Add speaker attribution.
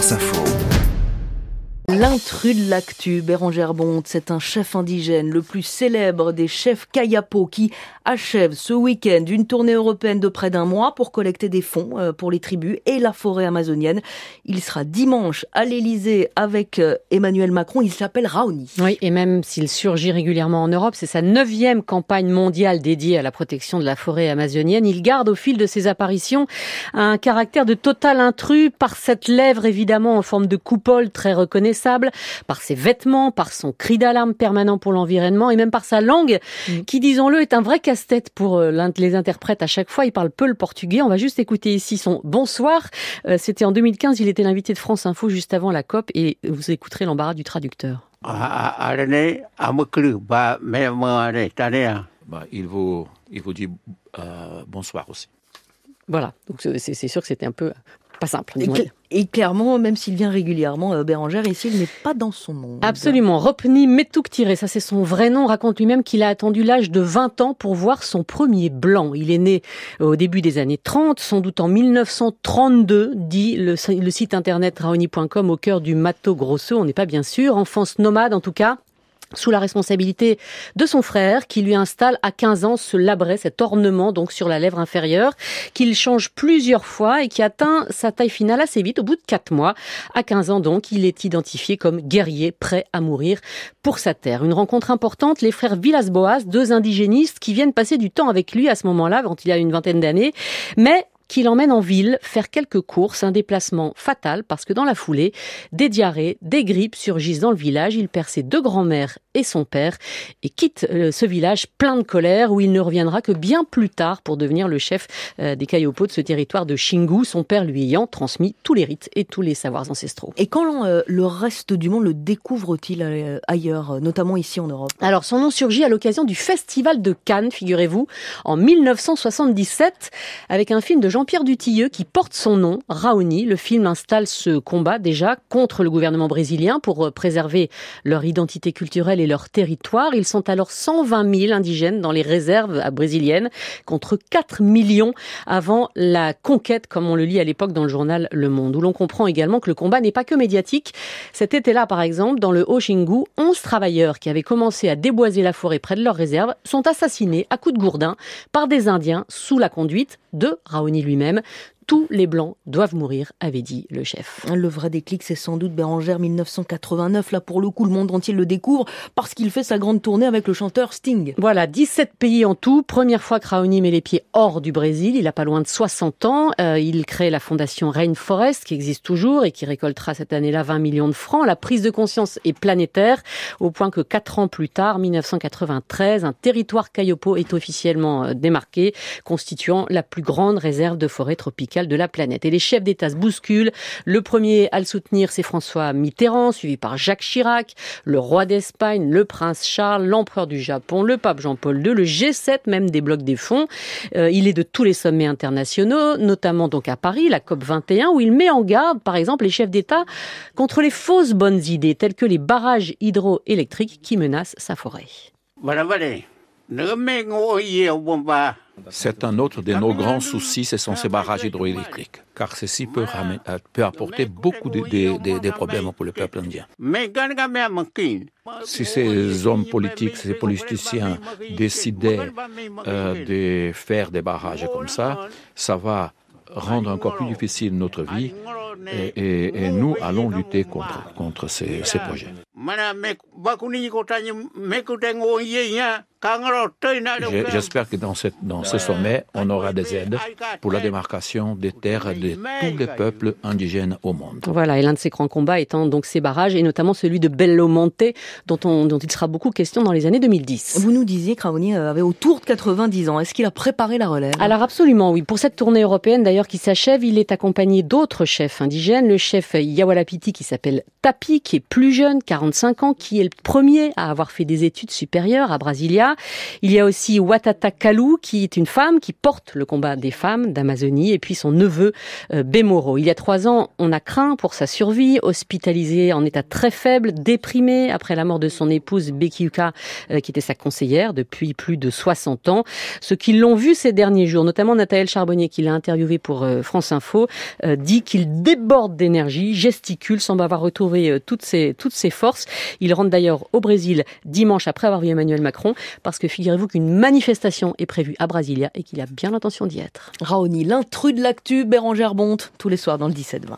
Speaker 1: France Info.
Speaker 2: L'intrus de l'actu, Bérangère Bonte, c'est un chef indigène, le plus célèbre des chefs Kayapo, qui achève ce week-end une tournée européenne de près d'un mois pour collecter des fonds euh, pour les tribus et la forêt amazonienne. Il sera dimanche à l'Elysée avec euh, Emmanuel Macron. Il s'appelle Raoni.
Speaker 3: Oui, et même s'il surgit régulièrement en Europe, c'est sa neuvième campagne mondiale dédiée à la protection de la forêt amazonienne. Il garde au fil de ses apparitions un caractère de total intrus par cette lèvre évidemment en forme de coupole très par ses vêtements, par son cri d'alarme permanent pour l'environnement et même par sa langue, mm. qui, disons-le, est un vrai casse-tête pour euh, les interprètes à chaque fois. Il parle peu le portugais. On va juste écouter ici son bonsoir. Euh, c'était en 2015. Il était l'invité de France Info juste avant la COP et vous écouterez l'embarras du traducteur.
Speaker 4: Bah,
Speaker 5: il vous, il vous dit euh, bonsoir aussi.
Speaker 3: Voilà, donc c'est sûr que c'était un peu pas simple.
Speaker 2: Et, clairement, même s'il vient régulièrement, euh, Bérangère, ici, il n'est pas dans son nom.
Speaker 3: Absolument. Ropni Metouk-Tiré, ça c'est son vrai nom, raconte lui-même qu'il a attendu l'âge de 20 ans pour voir son premier blanc. Il est né au début des années 30, sans doute en 1932, dit le, le site internet raoni.com au cœur du Mato Grosso. On n'est pas bien sûr. Enfance nomade en tout cas sous la responsabilité de son frère qui lui installe à 15 ans ce labret, cet ornement donc sur la lèvre inférieure qu'il change plusieurs fois et qui atteint sa taille finale assez vite au bout de 4 mois. À 15 ans donc, il est identifié comme guerrier prêt à mourir pour sa terre. Une rencontre importante, les frères Villas-Boas, deux indigénistes qui viennent passer du temps avec lui à ce moment-là quand il a une vingtaine d'années, mais qui l'emmène en ville faire quelques courses, un déplacement fatal parce que dans la foulée, des diarrhées, des grippes surgissent dans le village. Il perd ses deux grands-mères et son père et quitte euh, ce village plein de colère où il ne reviendra que bien plus tard pour devenir le chef euh, des Kayopo de ce territoire de Shingu, son père lui ayant transmis tous les rites et tous les savoirs ancestraux.
Speaker 2: Et quand euh, le reste du monde le découvre-t-il ailleurs, notamment ici en Europe?
Speaker 3: Alors son nom surgit à l'occasion du Festival de Cannes, figurez-vous, en 1977, avec un film de Jean Jean-Pierre Dutilleux qui porte son nom, Raoni. Le film installe ce combat déjà contre le gouvernement brésilien pour euh, préserver leur identité culturelle et leur territoire. Ils sont alors 120 000 indigènes dans les réserves brésiliennes contre 4 millions avant la conquête, comme on le lit à l'époque dans le journal Le Monde, où l'on comprend également que le combat n'est pas que médiatique. Cet été-là, par exemple, dans le Haut-Xingu, 11 travailleurs qui avaient commencé à déboiser la forêt près de leurs réserves sont assassinés à coups de gourdin par des Indiens sous la conduite de Raoni lui-même tous les Blancs doivent mourir, avait dit le chef.
Speaker 2: Le vrai déclic, c'est sans doute Bérangère 1989. Là, pour le coup, le monde entier le découvre parce qu'il fait sa grande tournée avec le chanteur Sting.
Speaker 3: Voilà, 17 pays en tout. Première fois que Raoni met les pieds hors du Brésil. Il a pas loin de 60 ans. Euh, il crée la fondation Rainforest, qui existe toujours et qui récoltera cette année-là 20 millions de francs. La prise de conscience est planétaire, au point que 4 ans plus tard, 1993, un territoire Kayopo est officiellement euh, démarqué, constituant la plus grande réserve de forêt tropicale de la planète. Et les chefs d'État se bousculent. Le premier à le soutenir, c'est François Mitterrand, suivi par Jacques Chirac, le roi d'Espagne, le prince Charles, l'empereur du Japon, le pape Jean-Paul II, le G7 même débloque des fonds. Euh, il est de tous les sommets internationaux, notamment donc à Paris, la COP 21, où il met en garde, par exemple, les chefs d'État contre les fausses bonnes idées, telles que les barrages hydroélectriques qui menacent sa forêt. Voilà, voilà.
Speaker 5: C'est un autre de nos grands soucis, ce sont ces barrages hydroélectriques, car ceci peut, euh, peut apporter beaucoup de, de, problèmes pour le peuple indien. Si ces hommes politiques, ces politiciens décidaient euh, de faire des barrages comme ça, ça va rendre encore plus difficile notre vie et, nous allons lutter contre, contre ces, ces projets. J'espère que dans, cette, dans ce sommet, on aura des aides pour la démarcation des terres de tous les peuples indigènes au monde.
Speaker 3: Voilà, et l'un de ces grands combats étant donc ces barrages, et notamment celui de Bello Monte, dont, on, dont il sera beaucoup question dans les années 2010.
Speaker 2: Vous nous disiez que Raoni avait autour de 90 ans. Est-ce qu'il a préparé la relève?
Speaker 3: Alors absolument, oui. Pour cette tournée européenne d'ailleurs qui s'achève, il est accompagné d'autres chefs indigènes. Le chef Yawalapiti qui s'appelle Tapi, qui est plus jeune, 45 ans, qui est le premier à avoir fait des études supérieures à Brasilia. Il y a aussi Watata Kalu, qui est une femme qui porte le combat des femmes d'Amazonie, et puis son neveu euh, Bemoro. Il y a trois ans, on a craint pour sa survie, hospitalisé en état très faible, déprimé après la mort de son épouse Bekiuka, euh, qui était sa conseillère depuis plus de 60 ans. Ceux qui l'ont vu ces derniers jours, notamment Nathalie Charbonnier, qui l'a interviewé pour euh, France Info, dit qu'il déborde d'énergie, gesticule, semble avoir retrouvé toutes ses, toutes ses forces. Il rentre d'ailleurs au Brésil dimanche après avoir vu Emmanuel Macron, parce que figurez-vous qu'une manifestation est prévue à Brasilia et qu'il a bien l'intention d'y être.
Speaker 2: Raoni, l'intrus de l'actu, Bérangère Bonte, tous les soirs dans le 17-20.